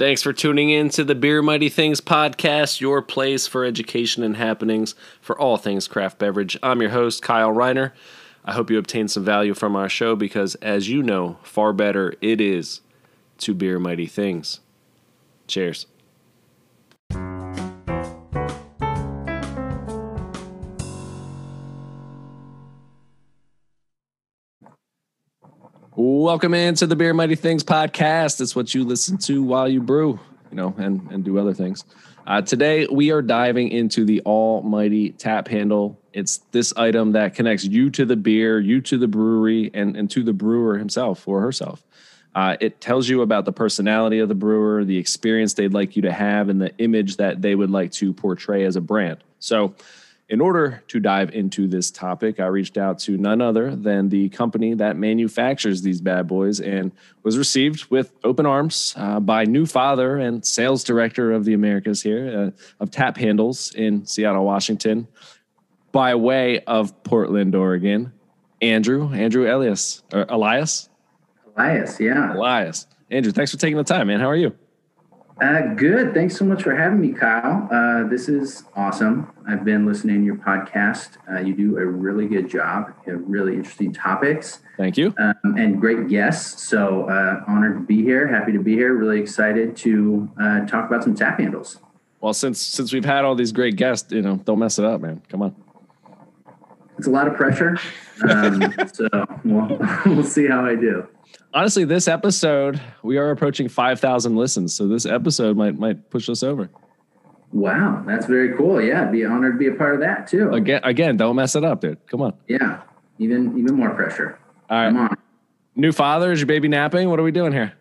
Thanks for tuning in to the Beer Mighty Things podcast, your place for education and happenings for all things craft beverage. I'm your host, Kyle Reiner. I hope you obtained some value from our show because, as you know, far better it is to Beer Mighty Things. Cheers. Welcome into the Beer Mighty Things podcast. It's what you listen to while you brew, you know, and and do other things. Uh, today we are diving into the almighty tap handle. It's this item that connects you to the beer, you to the brewery, and and to the brewer himself or herself. Uh, it tells you about the personality of the brewer, the experience they'd like you to have, and the image that they would like to portray as a brand. So in order to dive into this topic, I reached out to none other than the company that manufactures these bad boys and was received with open arms uh, by new father and sales director of the Americas here uh, of Tap Handles in Seattle, Washington, by way of Portland, Oregon. Andrew, Andrew Elias, or Elias? Elias, yeah. Elias. Andrew, thanks for taking the time, man. How are you? Uh, good. Thanks so much for having me, Kyle. Uh, this is awesome. I've been listening to your podcast. Uh, you do a really good job. You have really interesting topics. Thank you. Um, and great guests. So uh, honored to be here. Happy to be here. Really excited to uh, talk about some tap handles. Well, since since we've had all these great guests, you know, don't mess it up, man. Come on. It's a lot of pressure. Um, so we'll, we'll see how I do honestly, this episode we are approaching five thousand listens, so this episode might might push us over. Wow, that's very cool. Yeah, I'd be honored to be a part of that too. Again, again, don't mess it up, dude. Come on. Yeah, even even more pressure. All right. Come on. New father, is your baby napping? What are we doing here?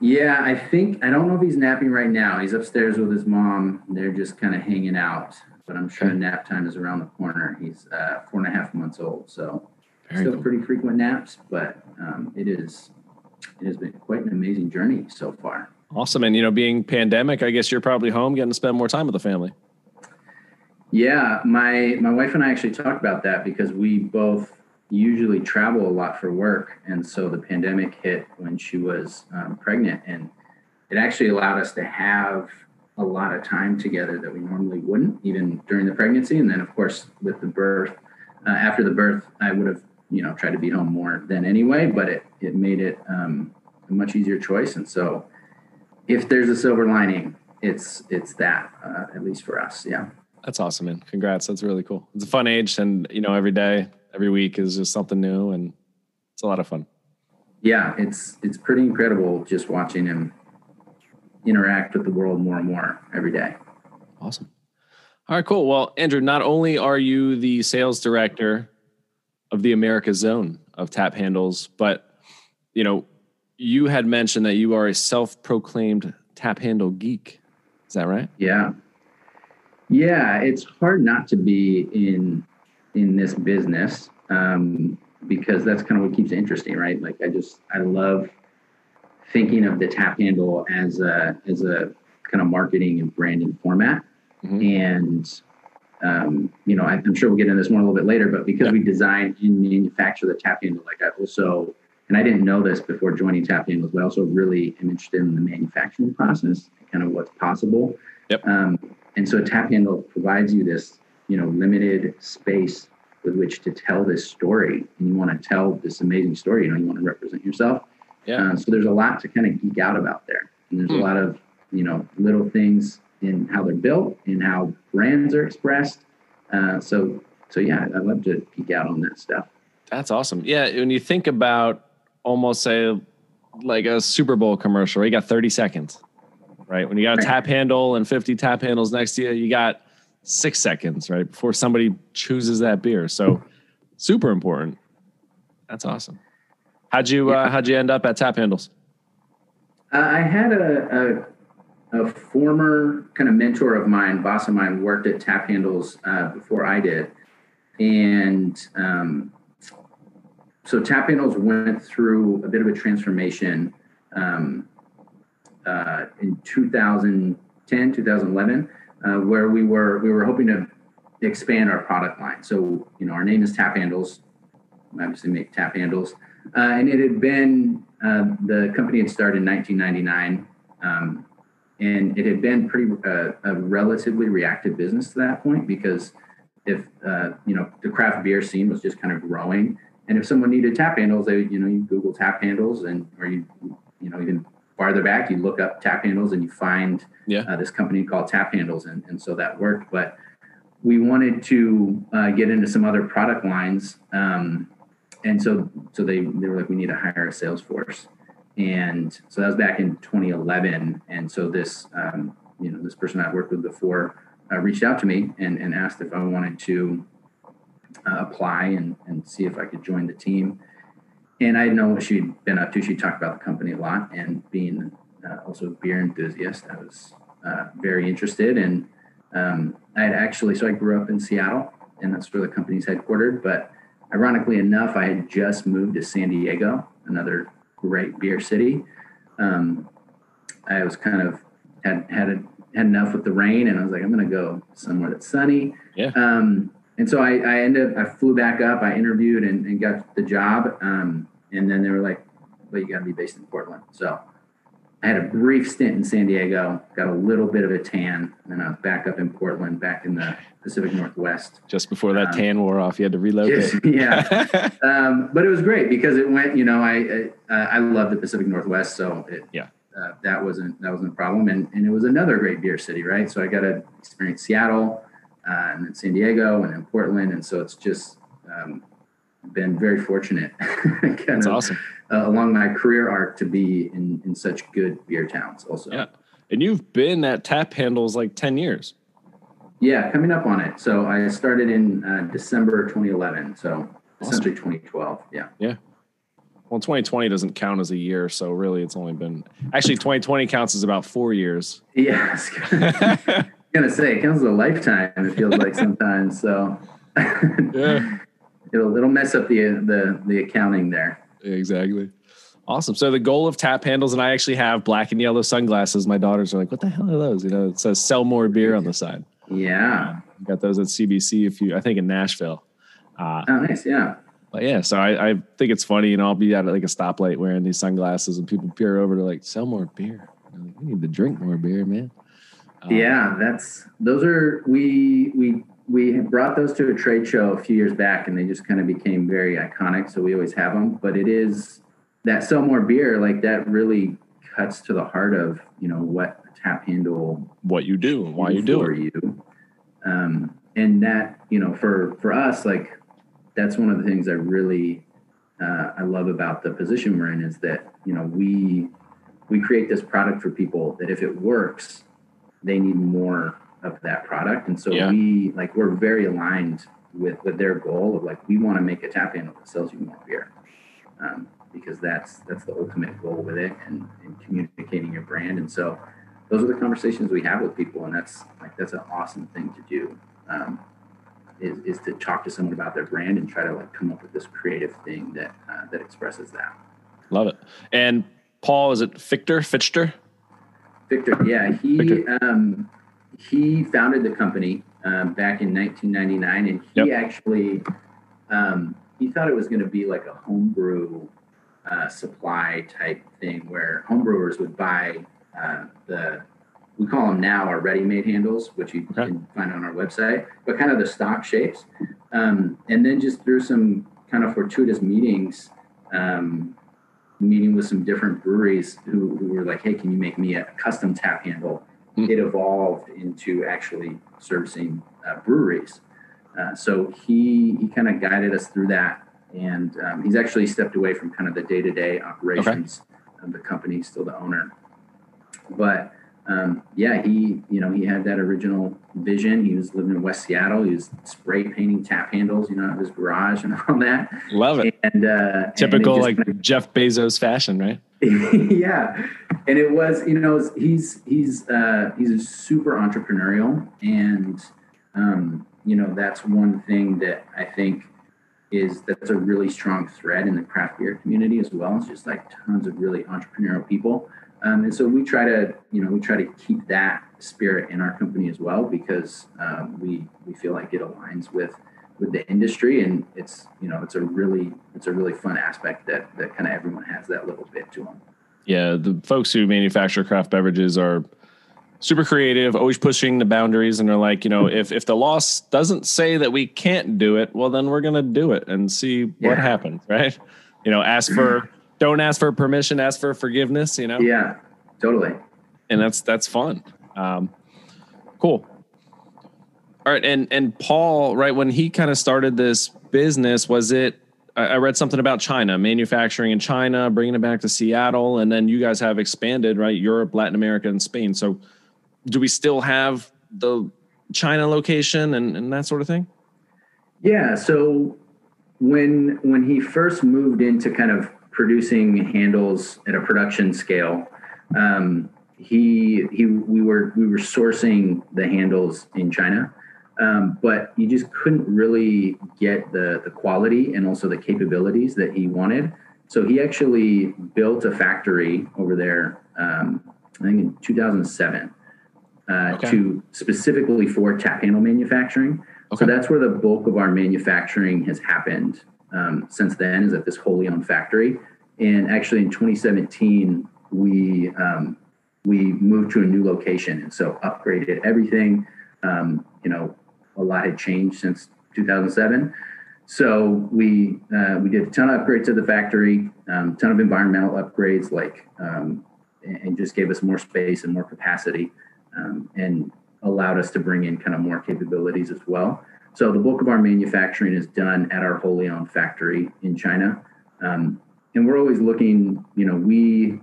Yeah, I think I don't know if he's napping right now. He's upstairs with his mom. They're just kind of hanging out, but I'm sure okay. nap time is around the corner. He's uh, four and a half months old, so Very still cool. pretty frequent naps, but um, it is it has been quite an amazing journey so far. Awesome. And, you know, being pandemic, I guess you're probably home getting to spend more time with the family. Yeah. My, my wife and I actually talked about that because we both usually travel a lot for work. And so the pandemic hit when she was um, pregnant and it actually allowed us to have a lot of time together that we normally wouldn't even during the pregnancy. And then of course with the birth, uh, after the birth, I would have you know try to be home more than anyway but it it made it um, a much easier choice. And so if there's a silver lining it's it's that uh, at least for us. Yeah. That's awesome man. Congrats. That's really cool. It's a fun age and you know every day every week is just something new and it's a lot of fun. Yeah. It's it's pretty incredible just watching him interact with the world more and more every day. Awesome. All right cool. Well andrew not only are you the sales director of the America zone of tap handles. But, you know, you had mentioned that you are a self proclaimed tap handle geek. Is that right? Yeah. Yeah. It's hard not to be in in this business um, because that's kind of what keeps it interesting, right? Like I just I love thinking of the tap handle as a as a kind of marketing and branding format. Mm-hmm. And um, you know, I, am sure we'll get into this more a little bit later, but because yeah. we design and manufacture the tap handle, like I also, and I didn't know this before joining tap handles, but I also really am interested in the manufacturing process, kind of what's possible. Yep. Um, and so a tap handle provides you this, you know, limited space with which to tell this story. And you want to tell this amazing story, you know, you want to represent yourself. Yeah. Uh, so there's a lot to kind of geek out about there. And there's hmm. a lot of, you know, little things in how they're built and how brands are expressed. Uh, so, so yeah, I'd love to geek out on that stuff. That's awesome. Yeah, when you think about almost say like a Super Bowl commercial, you got 30 seconds, right? When you got a tap handle and 50 tap handles next to you, you got six seconds, right, before somebody chooses that beer. So, super important. That's awesome. How'd you uh, how'd you end up at Tap Handles? Uh, I had a, a former kind of mentor of mine, boss of mine, worked at Tap Handles uh, before I did, and um, so Tap Handles went through a bit of a transformation um, uh, in 2010, 2011, uh, where we were we were hoping to expand our product line. So you know, our name is Tap Handles. We obviously make tap handles, uh, and it had been uh, the company had started in 1999. Um, and it had been pretty uh, a relatively reactive business to that point because if uh, you know the craft beer scene was just kind of growing, and if someone needed tap handles, they you know you Google tap handles and or you you know even farther back you look up tap handles and you find Yeah. uh, this company called Tap Handles, and, and so that worked. But we wanted to uh, get into some other product lines, um, and so so they they were like, we need to hire a sales force, and so that was back in 2011. And so this um, you know this person I worked with before uh, reached out to me and, and asked if I wanted to uh, apply and, and see if I could join the team. And I know what she'd been up to. She talked about the company a lot, and being uh, also a beer enthusiast, I was uh, very interested. And um, I had actually, so I grew up in Seattle, and that's where the company's headquartered. But ironically enough, I had just moved to San Diego, another great beer city. Um, I was kind of had had a, had enough with the rain, and I was like, I'm going to go somewhere that's sunny. Yeah. Um, and so I, I ended up, I flew back up, I interviewed and, and got the job. Um, and then they were like, well, you got to be based in Portland. So I had a brief stint in San Diego, got a little bit of a tan, and then I was back up in Portland, back in the Pacific Northwest. Just before that Um, tan wore off, you had to relocate. yeah. Um, but it was great because it went, you know, I, I, I love the Pacific Northwest. So it, Yeah. uh, that wasn't, that wasn't a problem. And, and it was another great beer city, right? So I got to experience Seattle, uh, and then San Diego and then Portland. And so it's just, um, been very fortunate That's of, awesome. Uh, along my career arc to be in, in such good beer towns also. Yeah. And you've been at Tap Handles like 10 years. Yeah, coming up on it. So I started in uh, December 2011. So essentially 2012. Yeah. Yeah. Well, 2020 doesn't count as a year, so really it's only been actually 2020 counts as about four years. Yeah. I was gonna- gonna say it counts as a lifetime. It feels like sometimes. So yeah, it'll it'll mess up the the the accounting there. Exactly. Awesome. So the goal of Tap Handles, and I actually have black and yellow sunglasses. My daughters are like, "What the hell are those?" You know, it says "Sell more beer" on the side. Yeah. Got those at CBC. If you, I think in Nashville. Uh, Oh, nice. Yeah. But yeah, so I, I think it's funny, you know, I'll be at like a stoplight wearing these sunglasses and people peer over to like sell more beer. Like, we need to drink more beer, man. Um, Yeah. That's those are we we we brought those to a trade show a few years back, and they just kind of became very iconic. So we always have them. But it is that sell more beer like that really cuts to the heart of you know what tap handle What you do and why you do for it. you. Um, and that, you know, for for us, like that's one of the things I really uh, I love about the position we're in is that you know we we create this product for people that if it works, they need more of that product, and so Yeah. we like we're very aligned with with their goal of like we want to make a tap handle that sells you more beer. Um, because that's that's the ultimate goal with it and, and communicating your brand and so those are the conversations we have with people and that's like that's an awesome thing to do um, is, is to talk to someone about their brand and try to like come up with this creative thing that uh, that expresses that Love it. And Paul, is it Fichter? Fichter? victor yeah he Victor. um, he founded the company um, back in 1999 and he Yep. actually um, he thought it was going to be like a homebrew uh, supply type thing where homebrewers would buy uh, the we call them now our ready-made handles, which you Okay. can find on our website, but kind of the stock shapes. Um, and then just through some kind of fortuitous meetings, um, meeting with some different breweries who, who were like, "Hey, can you make me a custom tap handle?" Hmm. It evolved into actually servicing uh, breweries. Uh, so he he kind of guided us through that, and um, he's actually stepped away from kind of the day-to-day operations of the company, still the owner. But um, yeah, he you know he had that original vision. He was living in West Seattle. He was spray painting tap handles, you know, out of his garage and all that. Love it. And uh, Typical it like just Jeff Bezos fashion, right? yeah. And it was you know he's he's uh he's a super entrepreneurial and um you know that's one thing that i think is that's a really strong thread in the craft beer community as well. It's just like tons of really entrepreneurial people. Um, and so we try to you know we try to keep that spirit in our company as well because um, we we feel like it aligns with with the industry and it's you know it's a really it's a really fun aspect that that kind of everyone has that little bit to them Yeah, the folks who manufacture craft beverages are super creative, always pushing the boundaries, and they're like, you know, if if the law doesn't say that we can't do it, well, then we're gonna do it and see what happens, right? You know, ask for don't ask for permission, ask for forgiveness. You know, Yeah, totally. and that's that's fun. Um, cool. All right, and and Paul, right when he kind of started this business, was it? I read something about China, manufacturing in China, bringing it back to Seattle, and then you guys have expanded, right? Europe, Latin America, and Spain. So, do we still have the China location and, and that sort of thing? Yeah. So when when he first moved into kind of producing handles at a production scale, um, he he we were we were sourcing the handles in China, um, but you just couldn't really get the the quality and also the capabilities that he wanted. So he actually built a factory over there. Um, I think in 2007 uh, Okay. to specifically for tap handle manufacturing. Okay. So that's where the bulk of our manufacturing has happened um, since then, is at this wholly owned factory. And actually, in 2017, we um, we moved to a new location, and so upgraded everything. Um, you know, a lot had changed since 2007. So we uh, we did a ton of upgrades to the factory, um, ton of environmental upgrades, like um, and just gave us more space and more capacity, um, and allowed us to bring in kind of more capabilities as well. So the bulk of our manufacturing is done at our wholly owned factory in China, um, and we're always looking. You know, we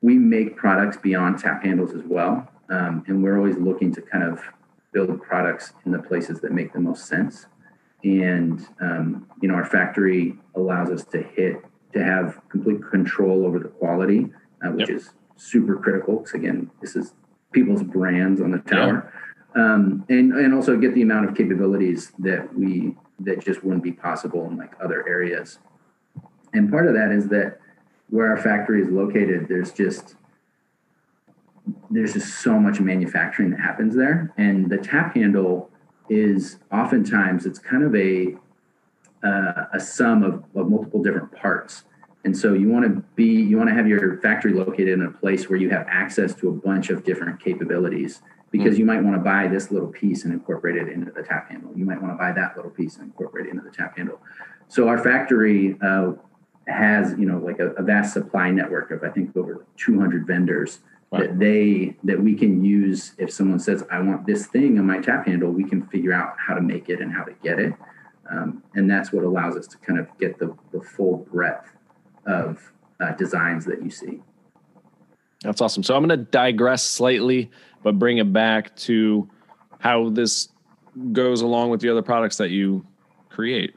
we make products beyond tap handles as well, um, and we're always looking to kind of build products in the places that make the most sense. And um, you know, our factory allows us to hit to have complete control over the quality, uh, which is super critical. Because again, this is people's brands on the tower, um, and and also get the amount of capabilities that we that just wouldn't be possible in like other areas. And part of that is that where our factory is located, there's just there's just so much manufacturing that happens there, and the tap handle is oftentimes it's kind of a uh, a sum of, of multiple different parts. And so you want to be you want to have your factory located in a place where you have access to a bunch of different capabilities because you might want to buy this little piece and incorporate it into the tap handle. You might want to buy that little piece and incorporate it into the tap handle. So our factory uh, has you know like a, a vast supply network of I think over 200 vendors Wow. that they that we can use if someone says I want this thing on my tap handle, we can figure out how to make it and how to get it, um, and that's what allows us to kind of get the the full breadth of uh, designs that you see. That's awesome. So I'm going to digress slightly, but bring it back to how this goes along with the other products that you create.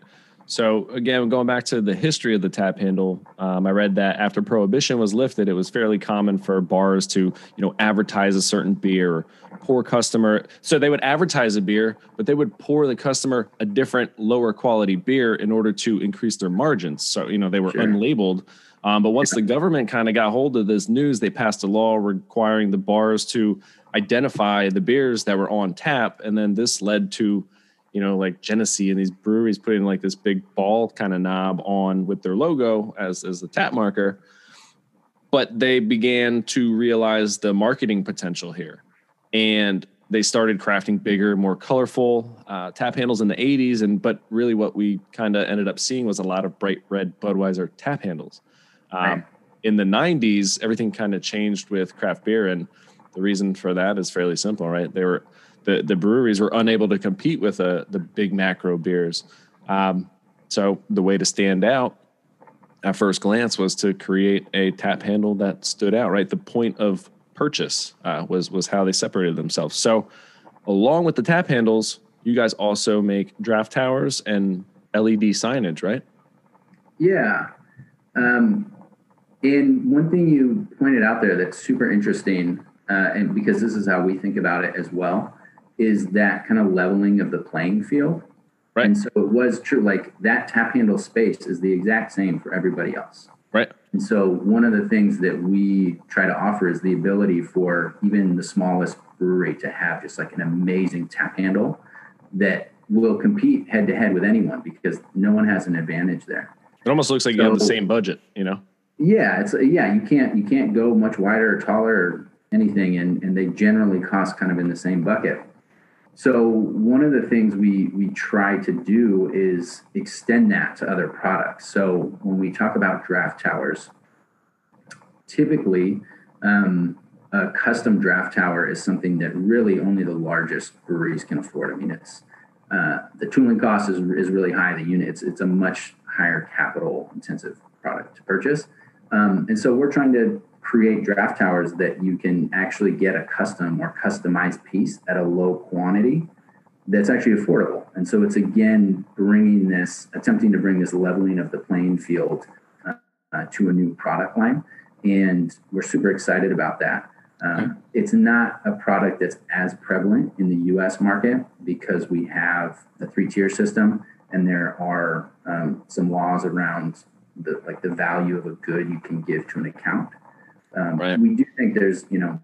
So again, going back to the history of the tap handle, um, I read that after prohibition was lifted, it was fairly common for bars to, you know, advertise a certain beer, or pour customer. So they would advertise a beer, but they would pour the customer a different, lower quality beer in order to increase their margins. So you know they were Sure. unlabeled. Um, but once the government kind of got hold of this news, they passed a law requiring the bars to identify the beers that were on tap, and then this led to, you know, like Genesee and these breweries putting like this big ball kind of knob on with their logo as as the tap marker. But they began to realize the marketing potential here, and they started crafting bigger, more colorful uh, tap handles in the 80s. And but really, what we kind of ended up seeing was a lot of bright red Budweiser tap handles. Um, Right. In the 90s, everything kind of changed with craft beer, and the reason for that is fairly simple, right? They were the the breweries were unable to compete with uh, the big macro beers. Um, so the way to stand out at first glance was to create a tap handle that stood out. Right, the point of purchase uh, was was how they separated themselves. So along with the tap handles, you guys also make draft towers and LED signage, right? Yeah. Um, and one thing you pointed out there that's super interesting, uh, and because this is how we think about it as well, is that kind of leveling of the playing field. Right. And so it was true, like that tap handle space is the exact same for everybody else. Right. And so one of the things that we try to offer is the ability for even the smallest brewery to have just like an amazing tap handle that will compete head to head with anyone because no one has an advantage there. It almost looks like you have the same budget, you know? Yeah, it's yeah. You can't you can't go much wider or taller or anything, and, and they generally cost kind of in the same bucket. So one of the things we we try to do is extend that to other products. So when we talk about draft towers, typically um, a custom draft tower is something that really only the largest breweries can afford. I mean, it's uh, the tooling cost is, is really high. The unit it's, it's a much higher capital intensive product to purchase, um, and so we're trying to create draft towers that you can actually get a custom or customized piece at a low quantity that's actually affordable. And so it's again bringing this, attempting to bring this leveling of the playing field uh, uh, to a new product line. And we're super excited about that. Um. It's not a product that's as prevalent in the US market because we have a three tier system and there are um, some laws around the, like the value of a good you can give to an account. Um, right. We do think there's, you know,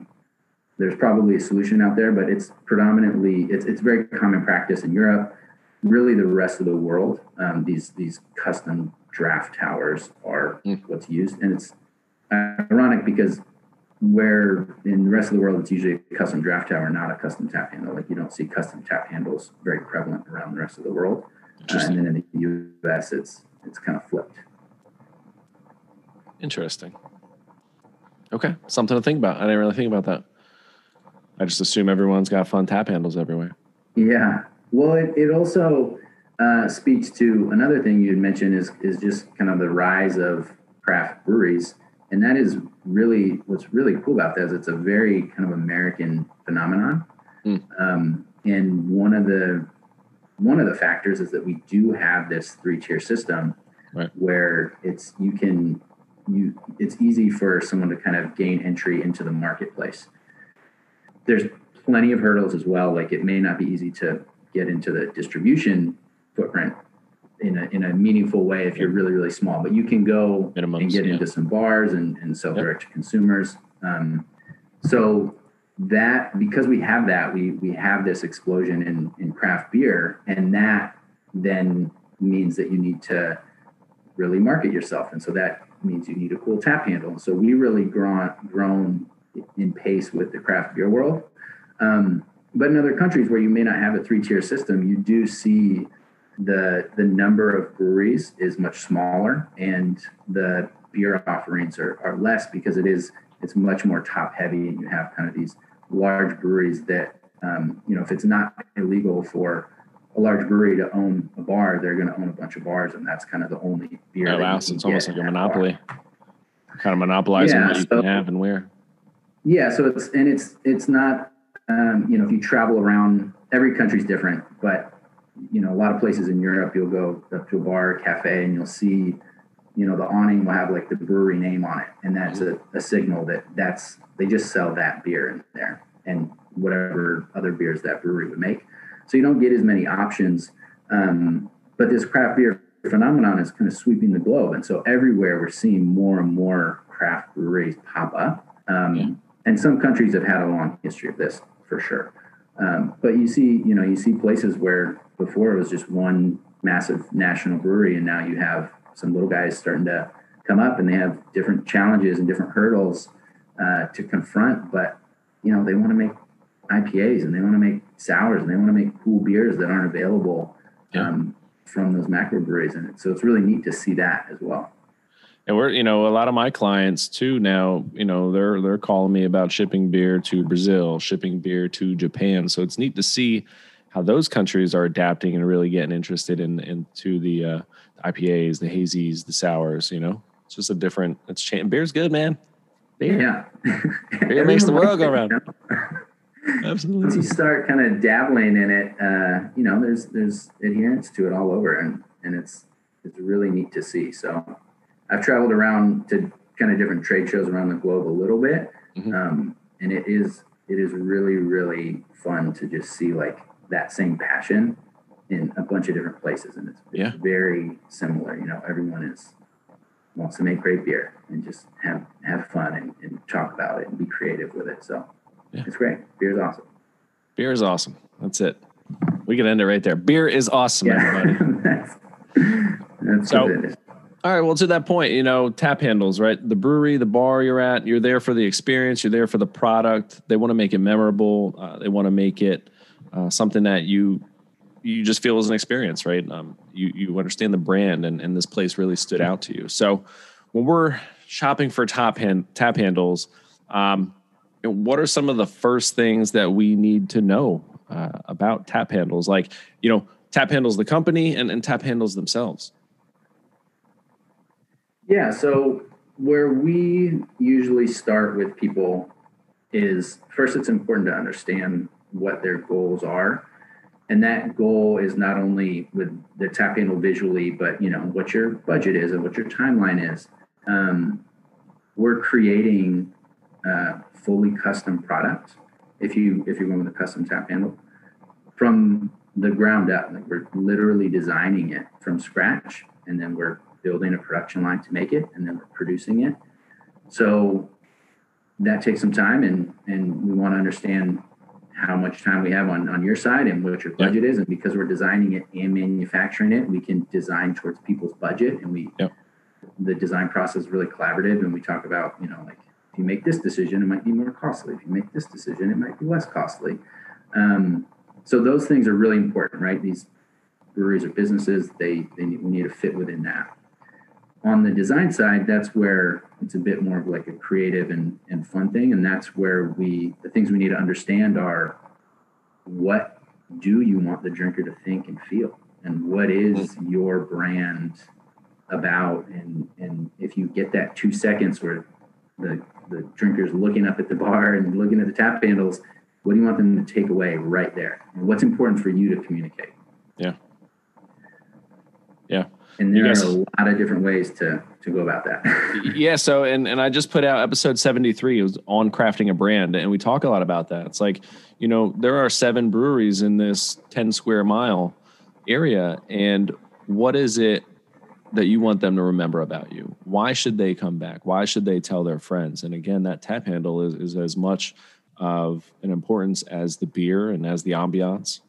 there's probably a solution out there, but it's predominantly it's it's very common practice in Europe. Really, the rest of the world, um, these these custom draft towers are mm. what's used, and it's ironic because where in the rest of the world it's usually a custom draft tower, not a custom tap handle. Like you don't see custom tap handles very prevalent around the rest of the world, uh, and then in the U.S. it's it's kind of flipped. Interesting. Okay, something to think about. I didn't really think about that. I just assume everyone's got fun tap handles everywhere. Yeah. Well, it, it also uh, speaks to another thing you'd mentioned is is just kind of the rise of craft breweries, and that is really what's really cool about that is it's a very kind of American phenomenon. Mm. Um, and one of the one of the factors is that we do have this three tier system right. where it's you can you it's easy for someone to kind of gain entry into the marketplace. There's plenty of hurdles as well. Like it may not be easy to get into the distribution footprint in a in a meaningful way if you're really really small. But you can go Minimums, and get yeah. into some bars and, and sell yep. direct to consumers. Um, so that because we have that, we we have this explosion in in craft beer, and that then means that you need to really market yourself, and so that means you need a cool tap handle. So we really grown grown in pace with the craft beer world. Um, but in other countries where you may not have a three tier system, you do see the the number of breweries is much smaller and the beer offerings are, are less because it is it's much more top heavy and you have kind of these large breweries that um, you know if it's not illegal for a large brewery to own a bar, they're going to own a bunch of bars, and that's kind of the only beer. Oh, wow, so it's almost like a monopoly, kind of monopolizing yeah, what you so, can have and where. Yeah, so it's and it's it's not um, you know if you travel around, every country's different, but you know a lot of places in Europe, you'll go up to a bar, cafe, and you'll see you know the awning will have like the brewery name on it, and that's a, a signal that that's they just sell that beer in there and whatever other beers that brewery would make so you don't get as many options. Um, but this craft beer phenomenon is kind of sweeping the globe. And so everywhere we're seeing more and more craft breweries pop up. Um, yeah. And some countries have had a long history of this for sure. Um, but you see, you know, you see places where before it was just one massive national brewery, and now you have some little guys starting to come up, and they have different challenges and different hurdles uh, to confront. But you know, they want to make IPAs and they want to make sours and they want to make cool beers that aren't available yeah. um, from those macro breweries. And so it's really neat to see that as well. And we're, you know, a lot of my clients too now, you know, they're they're calling me about shipping beer to Brazil, shipping beer to Japan. So it's neat to see how those countries are adapting and really getting interested in into the uh, IPAs, the hazies, the sours. You know, it's just a different. It's cha- beer's good, man. Beer, yeah. beer makes the world go around. Absolutely. Once you start kind of dabbling in it, uh, you know, there's there's adherents to it all over, and and it's it's really neat to see. So, I've traveled around to kind of different trade shows around the globe a little bit, mm-hmm. um, and it is it is really really fun to just see like that same passion in a bunch of different places, and it's, it's yeah. very similar. You know, everyone is wants to make great beer and just have have fun and, and talk about it and be creative with it. So yeah. It's great. Beer is awesome. Beer is awesome. That's it. We can end it right there. Beer is awesome, yeah. everybody. that's, that's so, All right. Well, to that point, you know, tap handles, right? The brewery, the bar you're at, you're there for the experience. You're there for the product. They want to make it memorable. Uh, they want to make it uh, something that you you just feel as an experience, right? Um, you you understand the brand, and, and this place really stood out to you. So when we're shopping for top hand tap handles, um, what are some of the first things that we need to know uh, about tap handles? Like, you know, tap handles the company and, and tap handles themselves. Yeah. So where we usually start with people is first, it's important to understand what their goals are and that goal is not only with the tap handle visually but you know what your budget is and what your timeline is um, we're creating fully custom product if you if you're going with a custom tap handle from the ground up like we're literally designing it from scratch and then we're building a production line to make it and then we're producing it so that takes some time and and we want to understand how much time we have on, on your side and what your budget is. And because we're designing it and manufacturing it, we can design towards people's budget. And we, yep. the design process is really collaborative. And we talk about, you know, like if you make this decision, it might be more costly. If you make this decision, it might be less costly. Um, so those things are really important, right? These breweries or businesses, they, they need, we need to fit within that on the design side, that's where it's a bit more of like a creative and, and fun thing. And that's where we, the things we need to understand are what do you want the drinker to think and feel? And what is your brand about? And, and if you get that two seconds where the, the drinker's looking up at the bar and looking at the tap handles, what do you want them to take away right there? And what's important for you to communicate? Yeah. Yeah and there guys, are a lot of different ways to to go about that. yeah. So, and and I just put out episode seventy three. It was on crafting a brand, and we talk a lot about that. It's like, you know, there are seven breweries in this ten square mile area, and what is it that you want them to remember about you? Why should they come back? Why should they tell their friends? And again, that tap handle is is as much of an importance as the beer and as the ambiance.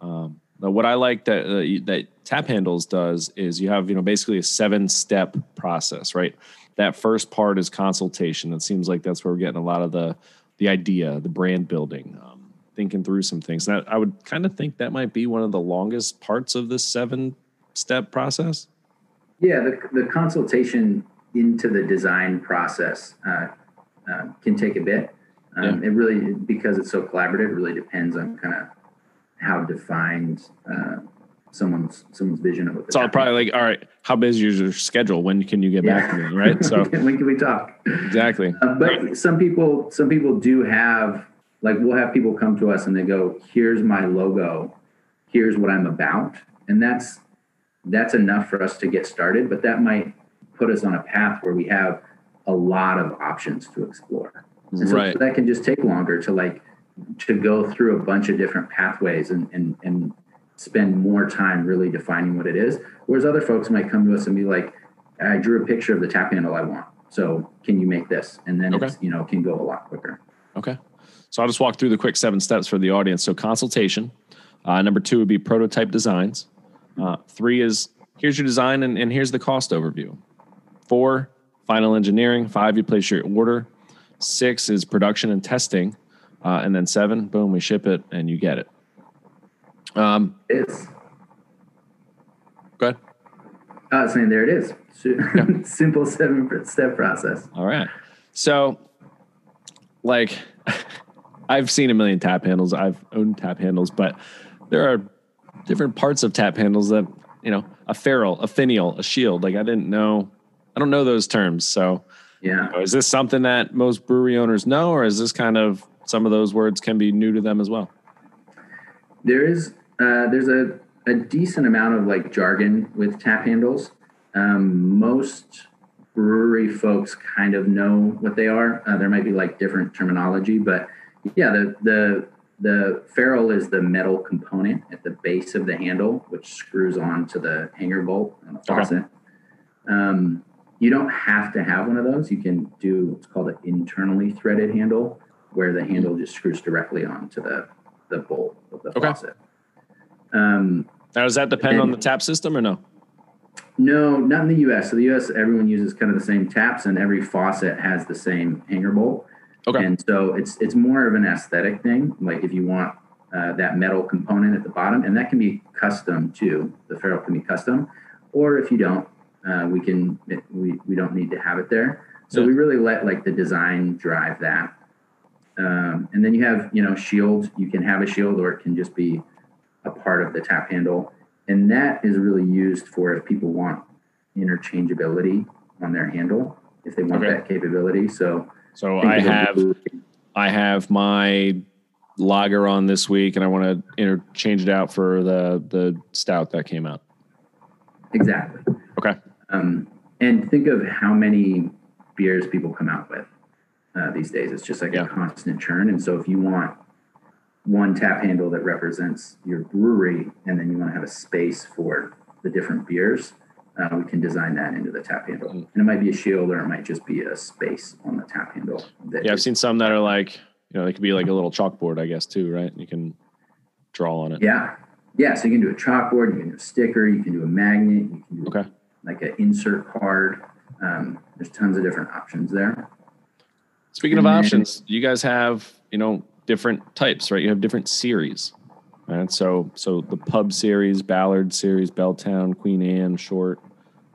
Um, but what I like that uh, that Tap Handles does is you have you know basically a seven step process, right? That first part is consultation. It seems like that's where we're getting a lot of the the idea, the brand building, um, thinking through some things. That I would kind of think that might be one of the longest parts of this seven step process. Yeah, the the consultation into the design process uh, uh, can take a bit. Um, yeah. It really because it's so collaborative. It really depends on kind of how defined uh, someone's someone's vision of it. So probably like, all right, how busy is your schedule? When can you get yeah. back to me? Right. So when can we talk? Exactly. Uh, but some people, some people do have like we'll have people come to us and they go, "Here's my logo. Here's what I'm about," and that's that's enough for us to get started. But that might put us on a path where we have a lot of options to explore. And so right. that can just take longer to like to go through a bunch of different pathways and, and, and spend more time really defining what it is. Whereas other folks might come to us and be like, I drew a picture of the tap handle I want. So can you make this? And then okay. it's, you know, can go a lot quicker. Okay. So I'll just walk through the quick seven steps for the audience. So consultation. Uh, number two would be prototype designs. Uh, three is here's your design and, and here's the cost overview. Four, final engineering. Five, you place your order. Six is production and testing. Uh, and then seven, boom, we ship it and you get it. Um, it's go ahead. I was saying there it is. Yeah. Simple seven step process. All right. So, like, I've seen a million tap handles. I've owned tap handles, but there are different parts of tap handles that you know a ferrule, a finial, a shield. Like I didn't know. I don't know those terms. So, yeah. You know, is this something that most brewery owners know, or is this kind of some of those words can be new to them as well. There is uh, there's a, a decent amount of like jargon with tap handles. Um, most brewery folks kind of know what they are. Uh, there might be like different terminology, but yeah, the the the ferrule is the metal component at the base of the handle, which screws on to the hanger bolt on the faucet. Okay. Um, you don't have to have one of those. You can do what's called an internally threaded handle, where the handle just screws directly onto the the bolt of the okay. faucet. Um, now, does that depend and, on the tap system or no? No, not in the U.S. So the U.S. everyone uses kind of the same taps, and every faucet has the same hanger bolt. Okay. And so it's it's more of an aesthetic thing. Like if you want uh, that metal component at the bottom, and that can be custom too. The ferrule can be custom, or if you don't, uh, we can we we don't need to have it there. So Yeah. we really let like the design drive that. Um, and then you have you know shield. You can have a shield, or it can just be a part of the tap handle, and that is really used for if people want interchangeability on their handle, if they want Okay. that capability. So So I have I have my lager on this week, and I want to interchange it out for the the stout that came out. exactly. Okay. Um, and think of how many beers people come out with uh, these days. It's just like Yeah. a constant churn. And so if you want one tap handle that represents your brewery, and then you want to have a space for the different beers, uh, we can design that into the tap handle. Mm. And it might be a shield, or it might just be a space on the tap handle. That Yeah, I've seen some that are like you know they could be like a little chalkboard, I guess too, right? You can draw on it. Yeah. Yeah. So you can do a chalkboard, you can do a sticker, you can do a magnet, you can do Okay. like an insert card. Um, there's tons of different options there. Speaking of then- options, you guys have you know different types, right? You have different series, right? So so the pub series, Ballard series, Belltown, Queen Anne, Short.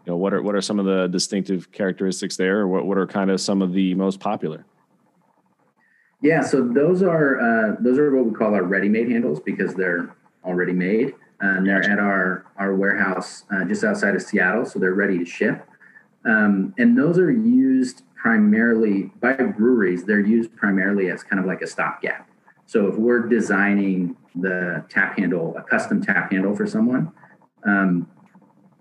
Know what are what are some of the distinctive characteristics there? What what are kind of some of the most popular? Yeah, so those are uh, those are what we call our ready-made handles because they're already made. And they're at our our warehouse uh, just outside of Seattle, so they're ready to ship. Um, and those are used primarily by breweries. They're used primarily as kind of like a stopgap. So if we're designing the tap handle, a custom tap handle for someone, um,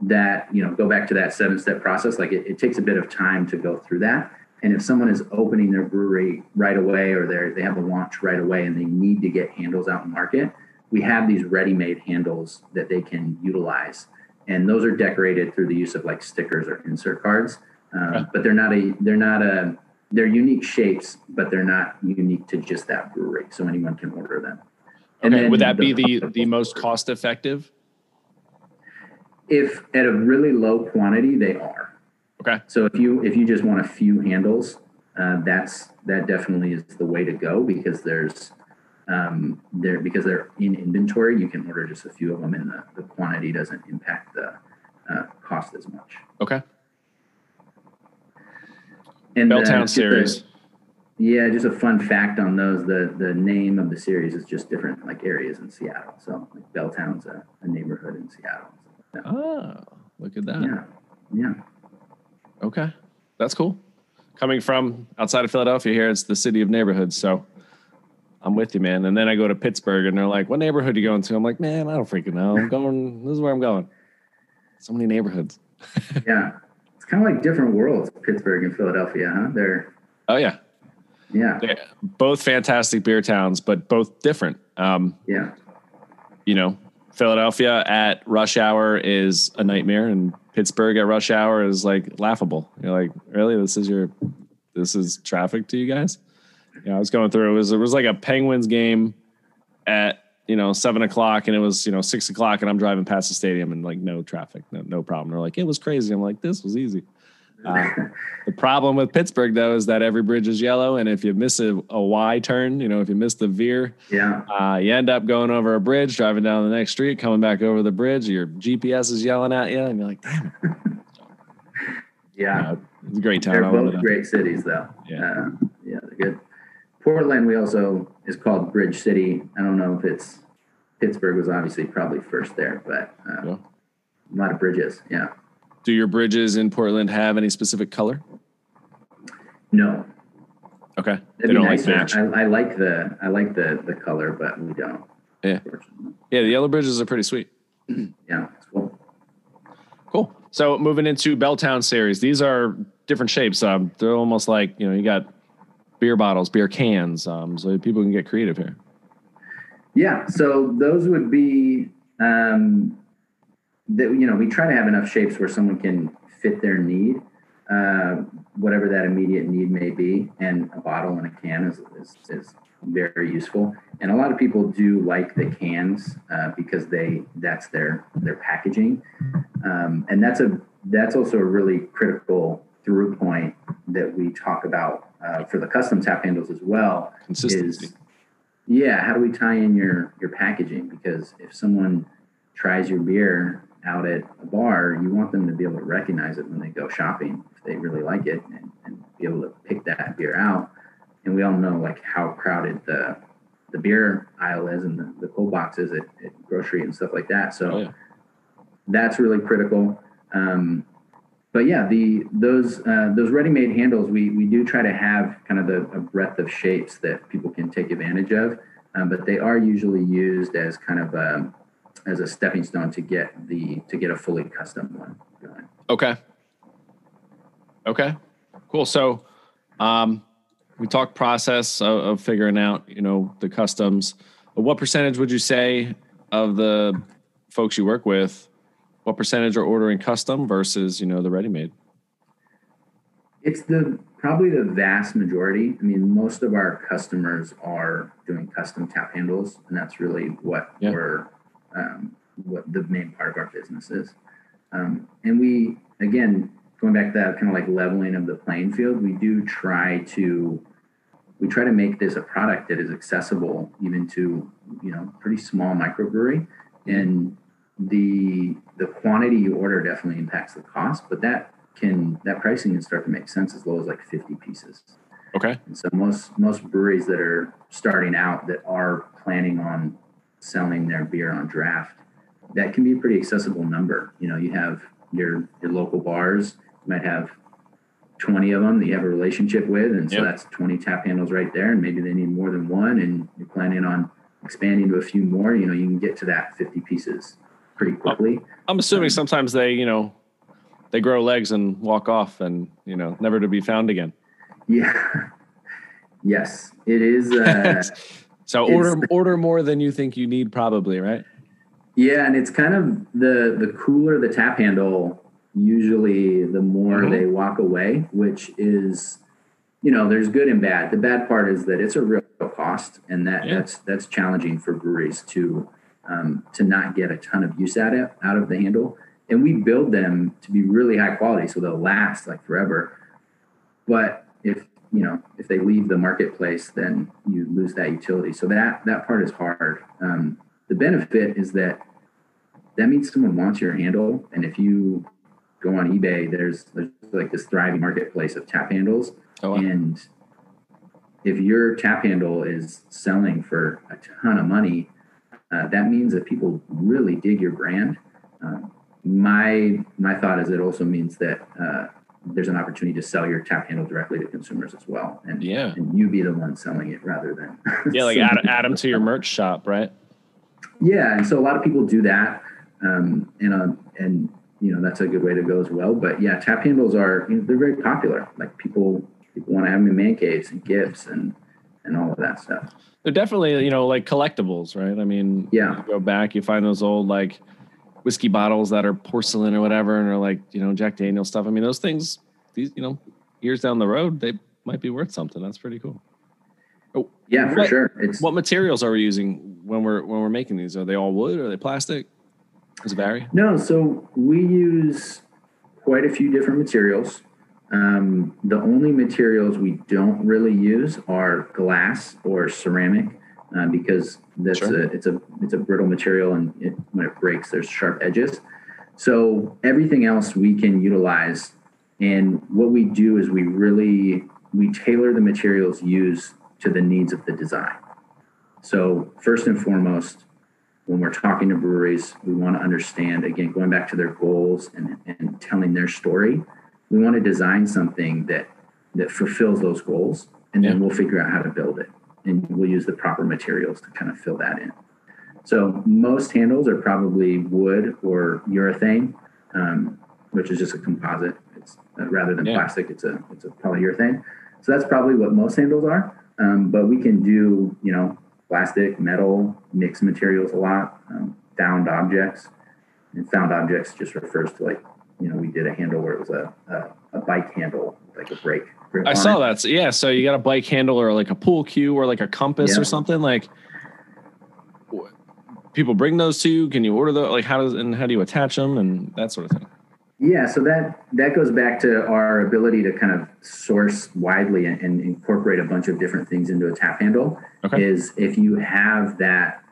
that you know, go back to that seven-step process. Like it, it takes a bit of time to go through that. And if someone is opening their brewery right away, or they they have a launch right away, and they need to get handles out in market, we have these ready-made handles that they can utilize, and those are decorated through the use of like stickers or insert cards. Um, Okay. But they're not a they're not a they're unique shapes, but they're not unique to just that brewery, so anyone can order them. And Okay, then would that be the the- the most cost effective? If at a really low quantity, they are. Okay. So if you if you just want a few handles, uh, that's that definitely is the way to go because there's um, there because they're in inventory. You can order just a few of them, and the, the quantity doesn't impact the uh, cost as much. Okay. And uh, Belltown a- series. yeah, just a fun fact on those: the the name of the series is just different, like areas in Seattle. So like Belltown's a, a neighborhood in Seattle. Oh, look at that. Yeah, yeah. Okay. That's cool. Coming from outside of Philadelphia here, it's the city of neighborhoods. So I'm with you, man. And then I go to Pittsburgh and they're like, what neighborhood are you going to? I'm like, man, I don't freaking know. I'm going, this is where I'm going. So many neighborhoods. yeah. It's kind of like different worlds, Pittsburgh and Philadelphia, huh? They're Oh, yeah. yeah, They're both fantastic beer towns, but both different. Um, yeah, you know, Philadelphia at rush hour is a nightmare, and Pittsburgh at rush hour is like laughable. You're like, really? This is your, this is traffic to you guys? Yeah, I was going through. It was it was like a Penguins game at you know seven o'clock, and it was you know six o'clock, and I'm driving past the stadium, and like no traffic, no, no problem. They're like, it was crazy. I'm like, this was easy. Uh, the problem with Pittsburgh though is that every bridge is yellow, and if you miss a, a Y turn, you know, if you miss the veer, yeah, uh, you end up going over a bridge, driving down the next street, coming back over the bridge. Your GPS is yelling at you, and you're like, "Damn it!" yeah. Uh, it's a great town. They're both great cities, though. Yeah. uh, yeah, they're good. Portland, we also is called Bridge City. I don't know if it's Pittsburgh was obviously probably first there, but uh, Yeah. a lot of bridges. Yeah, Do your bridges in Portland have any specific color? no, Okay, That'd they don't like match. I, I like the I like the the color, but we don't. Yeah. Yeah, the yellow bridges are pretty sweet. Yeah, it's cool. Cool. So moving into Belltown series, these are different shapes. Um, they're almost like you know you got beer bottles, beer cans, um, so people can get creative here. Yeah, so those would be um, that you know we try to have enough shapes where someone can fit their need, uh, whatever that immediate need may be, and a bottle and a can is, is, is very useful. And a lot of people do like the cans uh, because they that's their their packaging. Um, and that's a that's also a really critical through point that we talk about uh, for the custom tap handles as well. Consistency. Is, yeah, how do we tie in your your packaging? Because if someone tries your beer out at a bar, you want them to be able to recognize it when they go shopping if they really like it and, and be able to pick that beer out. And we all know like how crowded the the beer aisle is and the, the cold boxes at, at grocery and stuff like that. So Oh, yeah. that's really critical. Um, but yeah, the those uh, those ready-made handles, we we do try to have kind of the a breadth of shapes that people can take advantage of, um, but they are usually used as kind of a as a stepping stone to get the to get a fully custom one going. Okay. Okay. Cool. So, um, we talked process of, of figuring out, you know, the customs. What percentage would you say of the folks you work with? What percentage are ordering custom versus, you know, the ready-made? It's the probably the vast majority. I mean, most of our customers are doing custom tap handles, and that's really what Yeah. we're um, what the main part of our business is. Um, and we again going back to that kind of like leveling of the playing field, we do try to we try to make this a product that is accessible even to you know pretty small microbrewery and the the quantity you order definitely impacts the cost but that can that pricing can start to make sense as low as like 50 pieces Okay. and so most most breweries that are starting out that are planning on selling their beer on draft that can be a pretty accessible number you know you have your your local bars you might have 20 of them that you have a relationship with and so Yep. that's 20 tap handles right there and maybe they need more than one and you're planning on expanding to a few more you know you can get to that 50 pieces pretty quickly I'm assuming sometimes they, you know, they grow legs and walk off and, you know, never to be found again. yeah yes it is uh, So order order more than you think you need probably, right? Yeah, and it's kind of the the cooler the tap handle, usually the more Mhm. they walk away, which is you know, there's good and bad. The bad part is that it's a real cost and that Yeah. that's that's challenging for breweries to um, to not get a ton of use out of out of the handle. And we build them to be really high quality so they'll last like forever. But if you know if they leave the marketplace, then you lose that utility. So that that part is hard. Um, the benefit is that that means someone wants your handle, and if you go on eBay, there's there's like this thriving marketplace of tap handles, Oh, wow. and if your tap handle is selling for a ton of money, uh, that means that people really dig your brand. Um, my my thought is it also means that uh, there's an opportunity to sell your tap handle directly to consumers as well, and yeah. and you be the one selling it rather than Yeah, like add, add them to your merch shop, right? Yeah, and so a lot of people do that, um, and uh, and you know that's a good way to go as well. But yeah, tap handles are you know, they're very popular. Like people people want to have them in man caves and gifts and and all of that stuff. They're definitely, you know, like collectibles, right? I mean, Yeah. go back, you find those old like whiskey bottles that are porcelain or whatever, and are like, you know, Jack Daniel stuff. I mean, those things, these, you know, years down the road, they might be worth something. That's pretty cool. Oh, Yeah, for What- sure. It's what materials are we using when we're when we're making these? Are they all wood? Are they plastic? Does it vary? no. So we use quite a few different materials. Um, the only materials we don't really use are glass or ceramic uh, because that's Sure. a, it's a it's a brittle material and it, when it breaks, there's sharp edges. So everything else we can utilize, and what we do is we really we tailor the materials used to the needs of the design. So first and foremost, when we're talking to breweries, we want to understand again going back to their goals and, and telling their story. We want to design something that that fulfills those goals, and then Yeah. we'll figure out how to build it, and we'll use the proper materials to kind of fill that in. So most handles are probably wood or urethane, um, which is just a composite. It's uh, rather than Yeah. plastic. It's a it's a polyurethane. So that's probably what most handles are. Um, but we can do you know plastic, metal, mixed materials a lot, um, found objects. And found objects just refers to like you know we did a handle where it was a a, a bike handle like a brake. I saw it. that. So, yeah, so you got a bike handle or like a pool cue or like a compass Yeah. or something like. people bring those to you? Can you order those? Like how does and how do you attach them and that sort of thing? Yeah, so that that goes back to our ability to kind of source widely and, and incorporate a bunch of different things into a tap handle. Okay. Is if you have that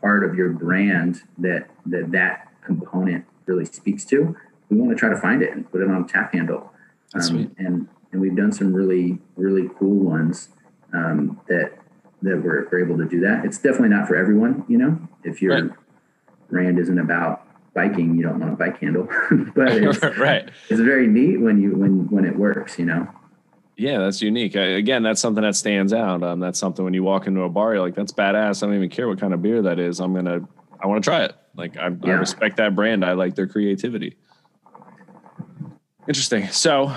part of your brand that that that component really speaks to, we want to try to find it and put it on a tap handle. That's Um, sweet. and and we've done some really really cool ones um, that that we're, we're able to do that. It's definitely not for everyone, you know. If your Right. brand isn't about biking, you don't want a bike handle, but it's, right. it's very neat when you when when it works, you know. Yeah, that's unique. I, again, that's something that stands out. Um, that's something when you walk into a bar, you're like, "That's badass." I don't even care what kind of beer that is. I'm gonna, I want to try it. Like, I, I respect that brand. I like their creativity. Interesting. So,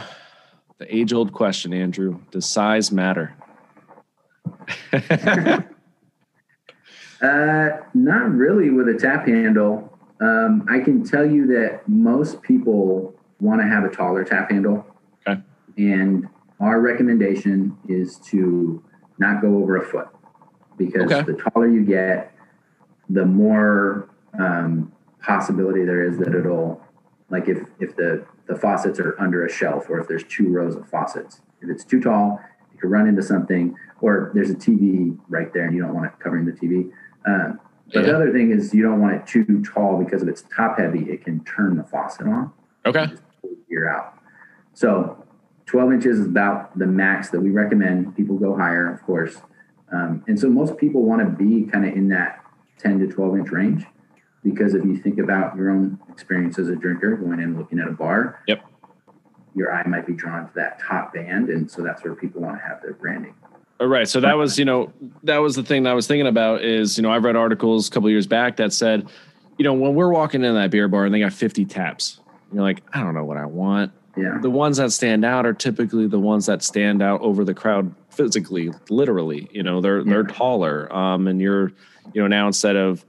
the age-old question, Andrew: Does size matter? Uh, not really with a tap handle. Um, I can tell you that most people want to have a taller tap handle. Okay. And our recommendation is to not go over a foot because Okay. the taller you get, the more um, possibility there is that it'll, like if, if the, the faucets are under a shelf or if there's two rows of faucets, if it's too tall, you could run into something or there's a TV right there and you don't want it covering the TV. Um, but Yeah. the other thing is you don't want it too tall because if it's top heavy, it can turn the faucet on Okay. you're out. So 12 inches is about the max that we recommend. People go higher, of course. Um, and so most people want to be kind of in that 10 to 12 inch range because if you think about your own experience as a drinker going in looking at a bar, Yep. your eye might be drawn to that top band. And so that's where people want to have their branding. All right. So that was, you know, that was the thing that I was thinking about is, you know, I've read articles a couple years back that said, you know, when we're walking in that beer bar and they got 50 taps, you're like, I don't know what I want. Yeah. The ones that stand out are typically the ones that stand out over the crowd physically, literally. You know, they're they're taller. Um, and you're, you know, now instead of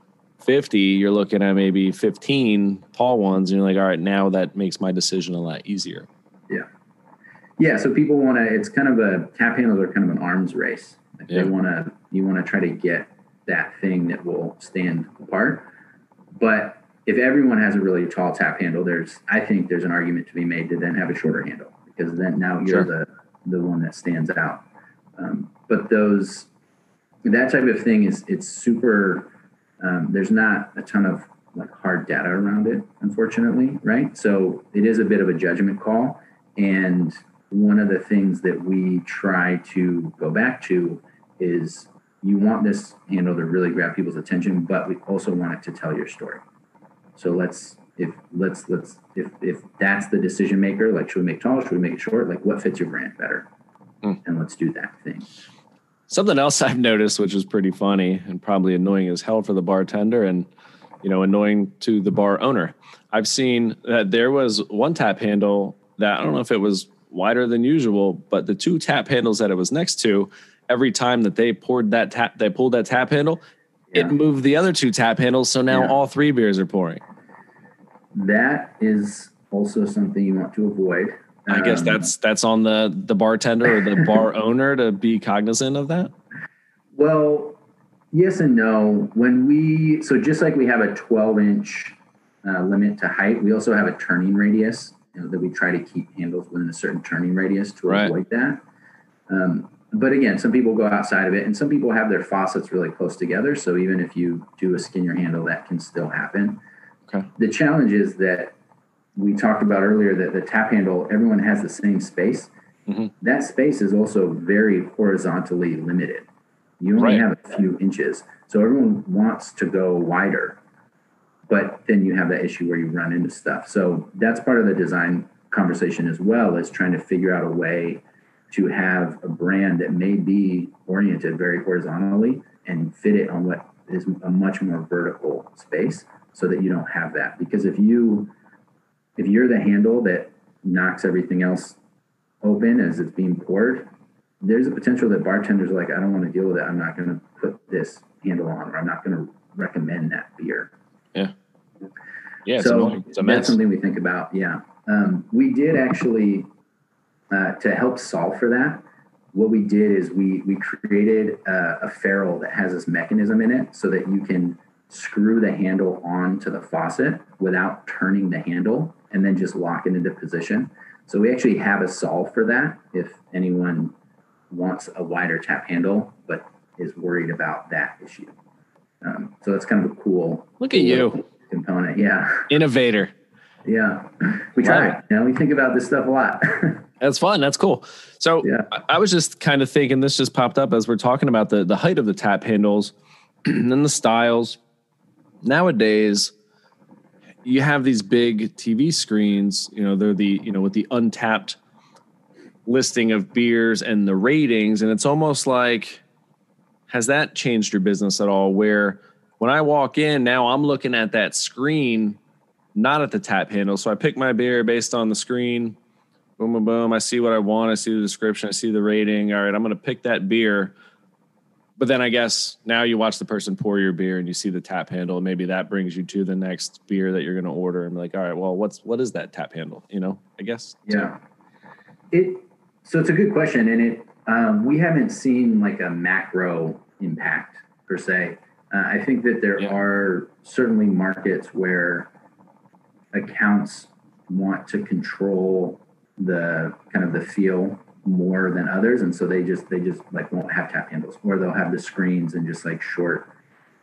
50, you're looking at maybe 15 tall ones, and you're like, all right, now that makes my decision a lot easier. Yeah, Yeah. so people want to. It's kind of a tap handles are kind of an arms race. Like Yeah. They want to. You want to try to get that thing that will stand apart. But if everyone has a really tall tap handle, there's. I think there's an argument to be made to then have a shorter handle because then now you're the the one that stands out. Um, but those that type of thing is it's super. Um, there's not a ton of like hard data around it, unfortunately, right? So it is a bit of a judgment call, and one of the things that we try to go back to is you want this handle to really grab people's attention, but we also want it to tell your story. So let's if let's let's if if that's the decision maker, like should we make tall, should we make it short? Like what fits your brand better? Hmm. And let's do that thing. Something else I've noticed, which is pretty funny and probably annoying as hell for the bartender and you know annoying to the bar owner. I've seen that there was one tap handle that I don't know if it was wider than usual, but the two tap handles that it was next to, every time that they poured that tap, they pulled that tap handle, Yeah. it moved the other two tap handles. So now Yeah. all three beers are pouring. That is also something you want to avoid. I guess Um, that's that's on the the bartender or the bar owner to be cognizant of that. Well, yes and no. When we so just like we have a 12 inch uh, limit to height, we also have a turning radius you know, that we try to keep handles within a certain turning radius to Right. avoid that. Um, but again, some people go outside of it, and some people have their faucets really close together. So even if you do a skin your handle, that can still happen. Okay. The challenge is that we talked about earlier that the tap handle, everyone has the same space. Mhm. That space is also very horizontally limited. You only Right. have a few inches. So everyone wants to go wider, but then you have that issue where you run into stuff. So that's part of the design conversation as well as trying to figure out a way to have a brand that may be oriented very horizontally and fit it on what is a much more vertical space so that you don't have that because if you if you're the handle that knocks everything else open as it's being poured there's a potential that bartenders are like i don't want to deal with it i'm not going to put this handle on or i'm not going to recommend that beer Yeah, it's so that's something we think about. Yeah, um, we did actually uh, to help solve for that. What we did is we we created a, a ferrule that has this mechanism in it, so that you can screw the handle onto the faucet without turning the handle and then just lock it into position. So we actually have a solve for that if anyone wants a wider tap handle but is worried about that issue. Um, so that's kind of a cool. Look at you, component. Yeah, innovator. Yeah, we try. You know, we think about this stuff a lot. That's fun. That's cool. So yeah. I, I was just kind of thinking this just popped up as we're talking about the the height of the tap handles and then the styles. Nowadays, you have these big TV screens, you know, they're the, you know, with the Untappd listing of beers and the ratings and it's almost like has that changed your business at all where when I walk in now I'm looking at that screen not at the tap handle so I pick my beer based on the screen boom, boom, boom. I see what I want. I see the description. I see the rating. All right, I'm going to pick that beer. But then I guess now you watch the person pour your beer and you see the tap handle. And maybe that brings you to the next beer that you're going to order. And be like, all right, well, what's what is that tap handle? You know, I guess. Yeah. It. So it's a good question, and it. Um, we haven't seen like a macro impact per se. Uh, I think that there yeah. are certainly markets where accounts want to control the kind of the feel more than others and so they just they just like won't have tap handles or they'll have the screens and just like short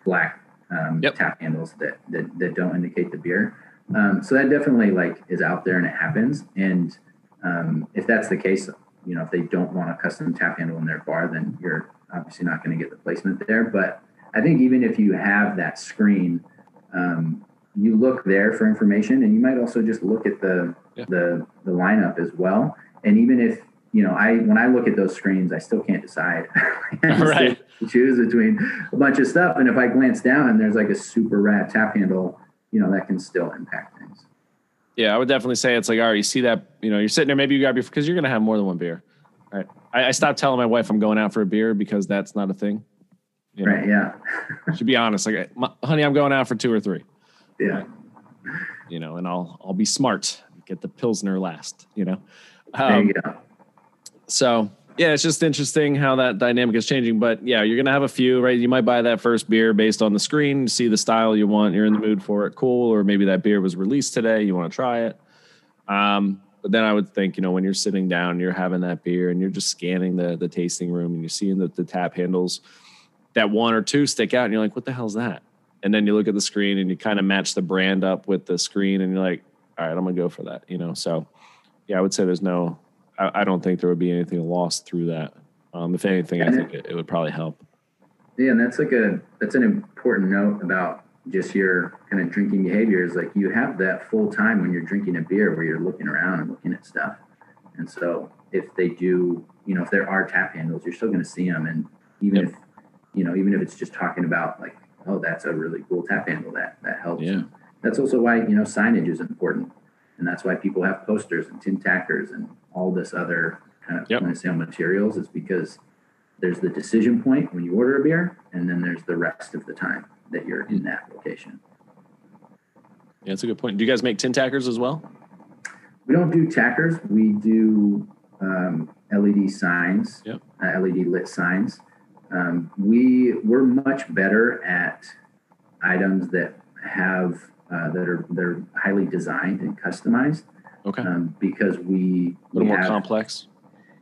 black um, yep. tap handles that, that that don't indicate the beer um, so that definitely like is out there and it happens and um, if that's the case you know if they don't want a custom tap handle in their bar then you're obviously not going to get the placement there but i think even if you have that screen um, you look there for information and you might also just look at the yeah. the the lineup as well and even if you know i when i look at those screens i still can't decide right choose between a bunch of stuff and if i glance down and there's like a super rad tap handle you know that can still impact things yeah i would definitely say it's like all right you see that you know you're sitting there maybe you grab your because you're going to have more than one beer all right I, I stopped telling my wife i'm going out for a beer because that's not a thing you know? right yeah should be honest like honey i'm going out for two or three yeah. You know, and I'll I'll be smart, get the pilsner last. You know. Um, there you go. So yeah, it's just interesting how that dynamic is changing. But yeah, you're gonna have a few, right? You might buy that first beer based on the screen, see the style you want, you're in the mood for it, cool. Or maybe that beer was released today, you want to try it. Um, but then I would think, you know, when you're sitting down, you're having that beer and you're just scanning the the tasting room and you're seeing that the tap handles, that one or two stick out, and you're like, what the hell's that? and then you look at the screen and you kind of match the brand up with the screen and you're like all right i'm gonna go for that you know so yeah i would say there's no i, I don't think there would be anything lost through that um, if anything i think it, it, would probably help yeah and that's like a that's an important note about just your kind of drinking behavior is like you have that full time when you're drinking a beer where you're looking around and looking at stuff and so if they do you know if there are tap handles you're still going to see them and even yep. if you know even if it's just talking about like oh, that's a really cool tap handle. That that helps. Yeah. That's also why you know signage is important, and that's why people have posters and tin tackers and all this other kind of yep. point of sale materials. Is because there's the decision point when you order a beer, and then there's the rest of the time that you're in that location. Yeah, that's a good point. Do you guys make tin tackers as well? We don't do tackers. We do um, LED signs, yep. uh, LED lit signs. Um, we we're much better at items that have uh, that are they're highly designed and customized. Okay. Um, because we a little we more have, complex.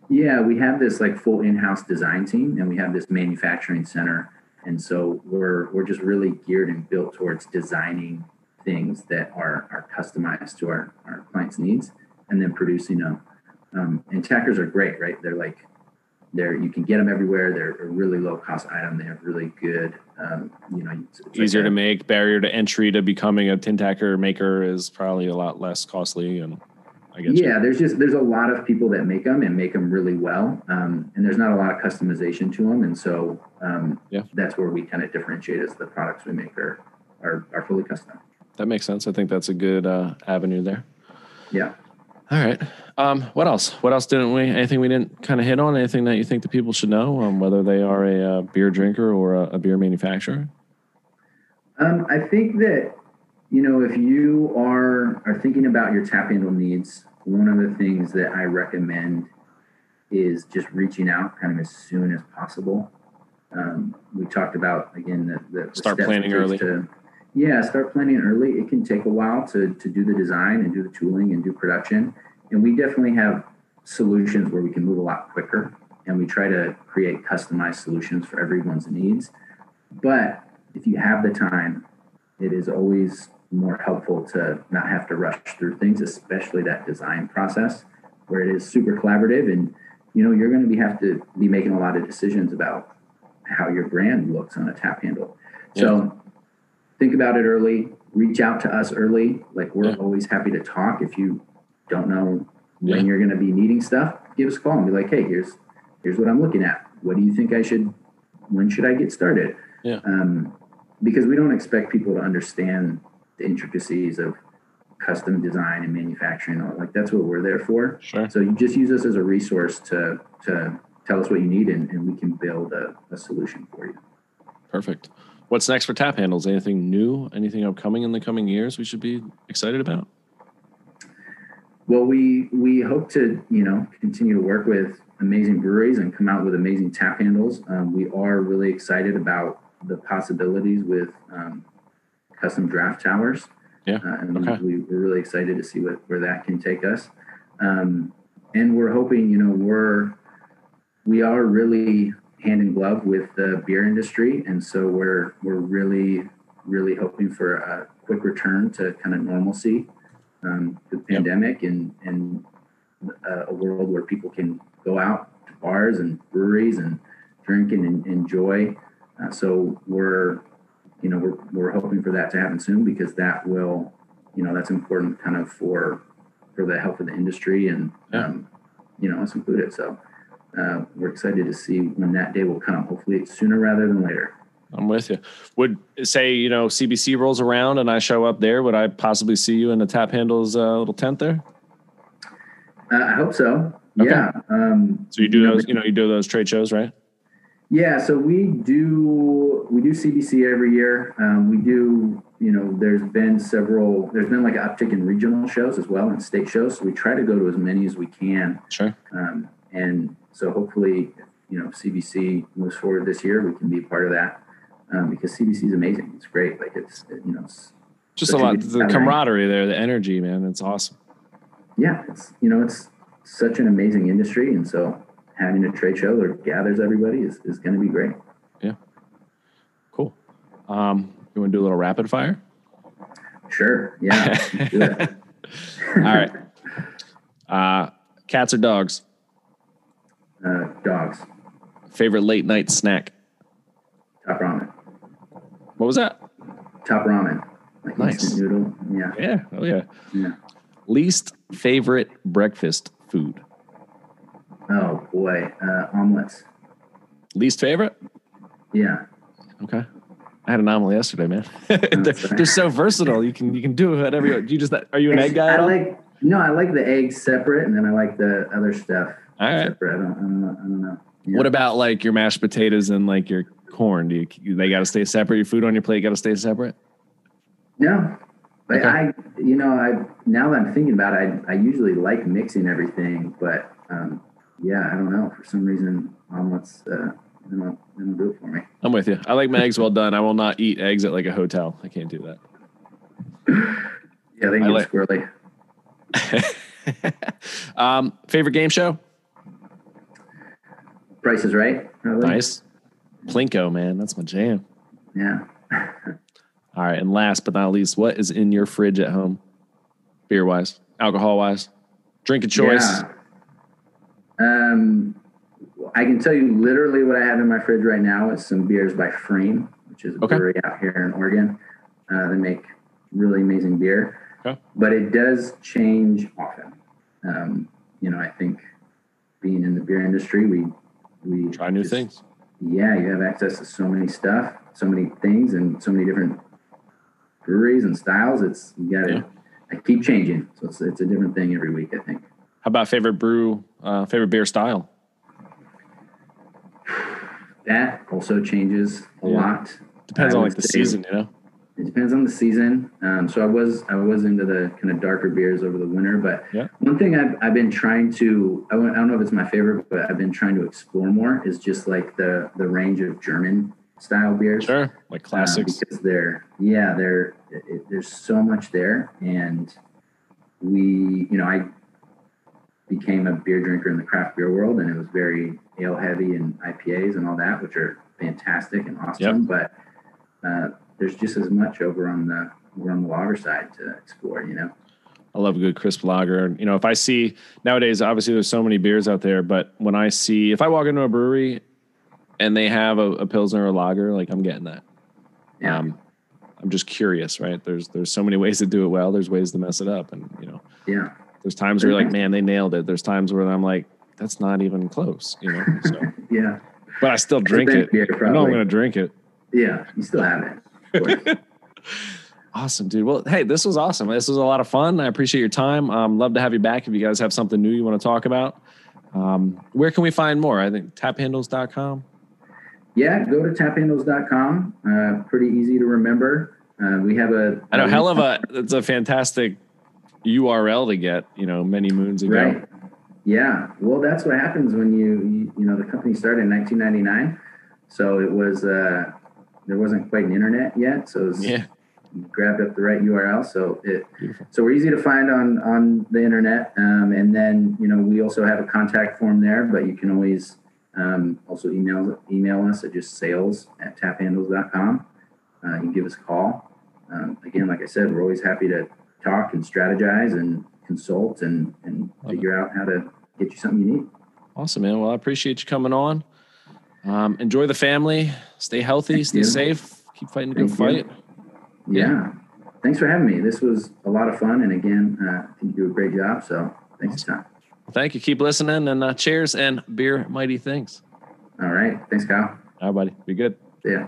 Yeah, we have this like full in-house design team, and we have this manufacturing center, and so we're we're just really geared and built towards designing things that are are customized to our our clients' needs, and then producing them. Um, and tackers are great, right? They're like they're you can get them everywhere. They're a really low cost item. They have really good, um, you know, it's, it's easier like a, to make. Barrier to entry to becoming a tin tacker maker is probably a lot less costly. And I guess yeah, there's just there's a lot of people that make them and make them really well. Um, and there's not a lot of customization to them, and so um, yeah, that's where we kind of differentiate as the products we make are are, are fully custom. That makes sense. I think that's a good uh, avenue there. Yeah. All right. Um, what else? What else didn't we? Anything we didn't kind of hit on? Anything that you think the people should know, um, whether they are a, a, uh, beer drinker or a, a beer manufacturer? Um, I think that you know if you are are thinking about your tap handle needs, one of the things that I recommend is just reaching out kind of as soon as possible. um, we talked about again the, the Start planning early. To, yeah, start planning early. It can take a while to to do the design and do the tooling and do production, and we definitely have solutions where we can move a lot quicker, and we try to create customized solutions for everyone's needs. But if you have the time, it is always more helpful to not have to rush through things, especially that design process where it is super collaborative and you know you're going to be have to be making a lot of decisions about how your brand looks on a tap handle. So think about it early, reach out to us early. Like we're Yeah. always happy to talk. If you don't know Yeah. when you're going to be needing stuff, give us a call and be like, "Hey, here's here's what I'm looking at. What do you think I should when should I get started?" Yeah. Um, because we don't expect people to understand the intricacies of custom design and manufacturing. Like that's what we're there for. Sure. So you just use us as a resource to to tell us what you need, and, and we can build a, a solution for you. Perfect. What's next for tap handles? Anything new? Anything upcoming in the coming years we should be excited about? Well, we we hope to you know continue to work with amazing breweries and come out with amazing tap handles. Um, we are really excited about the possibilities with um, custom draft towers. Yeah, uh, and okay. we, we're really excited to see what where that can take us. Um, and we're hoping, you know, we're we are really hand in glove with the beer industry, and so we're we're really really hoping for a quick return to kind of normalcy um, the Yep. pandemic and and uh, a world where people can go out to bars and breweries and drink and en- enjoy. Uh, so we're you know we're, we're hoping for that to happen soon because that will you know that's important kind of for for the health of the industry and Yeah. um, you know us included. So uh, we're excited to see when that day will come. Hopefully it's sooner rather than later. I'm with you. Would say you know CBC rolls around and I show up there. Would I possibly see you in the tap handles uh, little tent there? Uh, I hope so. Okay. Yeah. Um, So you do You know, those, you know, you do those trade shows, right? Yeah, so we do we do CBC every year. Um, we do you know there's been several there's been like an uptick in regional shows as well and state shows. So we try to go to as many as we can, Sure. um, and so hopefully you know if CBC moves forward this year, we can be a part of that um, because CBC is amazing. It's great. Like it's you know it's, Just a lot. The camaraderie there, the energy, man. It's awesome. yeah it's you know it's such an amazing industry, and so having a trade show that gathers everybody is, is going to be great. Yeah. Cool. Um, you want to do a little rapid fire? Sure. Yeah. it. All right. Uh, cats or dogs? Uh, dogs. Favorite late night snack? Top ramen. What was that? Top ramen. Like Nice. noodle. Yeah. Yeah. Oh yeah. Yeah. Least favorite breakfast food? Oh boy. Uh, omelets. Least favorite? Yeah. Okay. I had an omelet yesterday, man. they're, they're so versatile. You can you can do whatever you, you just. Are you an egg guy? I like no, I like the eggs separate, and then I like the other stuff all right. I don't, I don't know. I don't know. Yeah. What about like your mashed potatoes and like your corn? Do you they got to stay separate? Your food on your plate got to stay separate. No. But Okay. I, you know, I now that I'm thinking about it, I, I usually like mixing everything, but um, yeah, I don't know. For some reason, omelets, uh, they don't, they don't do it for me. I'm with you. I like my eggs well done. I will not eat eggs at like a hotel. I can't do that. Yeah, they I get like- squirrely. um, favorite game show? Price is right. Probably. Nice. Plinko, man. That's my jam. Yeah. All right. And last but not least, what is in your fridge at home? Beer wise, alcohol wise, drink of choice. Yeah. Um, I can tell you literally what I have in my fridge right now is some beers by Frame, which is a Okay. brewery out here in Oregon. Uh, they make really amazing beer, Okay. but it does change often. Um, you know, I think being in the beer industry, we we Try new just- things. Yeah, you have access to so many stuff, so many things, and so many different breweries and styles. It's you got to Yeah. I keep changing, so it's it's a different thing every week. I think. How about favorite brew, uh, favorite beer style? That also changes a Yeah. lot. Depends on like the season, you know? It depends on the season. Um, so I was I was into the kind of darker beers over the winter, but Yeah. one thing I've, I've been trying to I don't I don't know if it's my favorite, but I've been trying to explore more is just like the the range of German style beers. Sure. Like uh, classics. because they're yeah they're it, it- there's so much there and we you know I became a beer drinker in the craft beer world and it was very ale heavy and IPAs and all that which are fantastic and awesome but uh, there's just as much over on the over on the lager side to explore you know I love a good crisp lager. And, You know, if I see nowadays, obviously there's so many beers out there, but when I see, if I walk into a brewery and they have a, a Pilsner or a lager, like I'm getting that. yeah Um, I'm just curious, right? There's, there's so many ways to do it well. There's ways to mess it up. And, you know, yeah there's times where you're like, man, they nailed it. There's times where I'm like, that's not even close, you know? So, yeah but I still drink it. beer, I know I'm going to drink it. yeah you still have it. Awesome, dude. Well, hey, this was awesome. This was a lot of fun. I appreciate your time. Um, love to have you back if you guys have something new you want to talk about. Um, where can we find more? I think taphandles.com. yeah go to taphandles.com uh, pretty easy to remember uh, we have a I know hell of a it's a fantastic URL to get, you know, many moons ago. Right. Yeah. Well, that's what happens when you, you, you know, the company started in 1999. So it was, uh, there wasn't quite an internet yet. So it was, Yeah. grabbed up the right URL. So it, Beautiful. so we're easy to find on, on the internet. Um, and then, you know, we also have a contact form there, but you can always, um, also email, email us at just sales at taphandles.com. Uh, you can give us a call. Um, again, like I said, we're always happy to talk and strategize and consult and, and Love figure out how to get you something you need. Awesome, man. Well, I appreciate you coming on. Um, enjoy the family. Stay healthy. Thank stay you. safe. Keep fighting a good you. fight. Yeah. Thanks for having me. This was a lot of fun. And again, uh, I think you do a great job. So thanks for time. Thank you. Keep listening and uh, cheers and beer mighty things. All right. Thanks, Kyle. All right, buddy. Be good. See ya.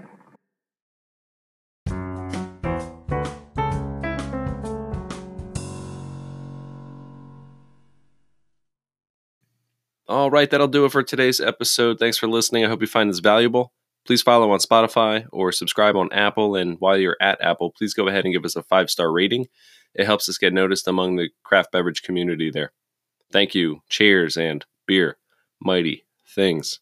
All right, that'll do it for today's episode. Thanks for listening. I hope you find this valuable. Please follow on Spotify or subscribe on Apple. And while you're at Apple, please go ahead and give us a five star rating. It helps us get noticed among the craft beverage community there. Thank you. Cheers and beer. Mighty things.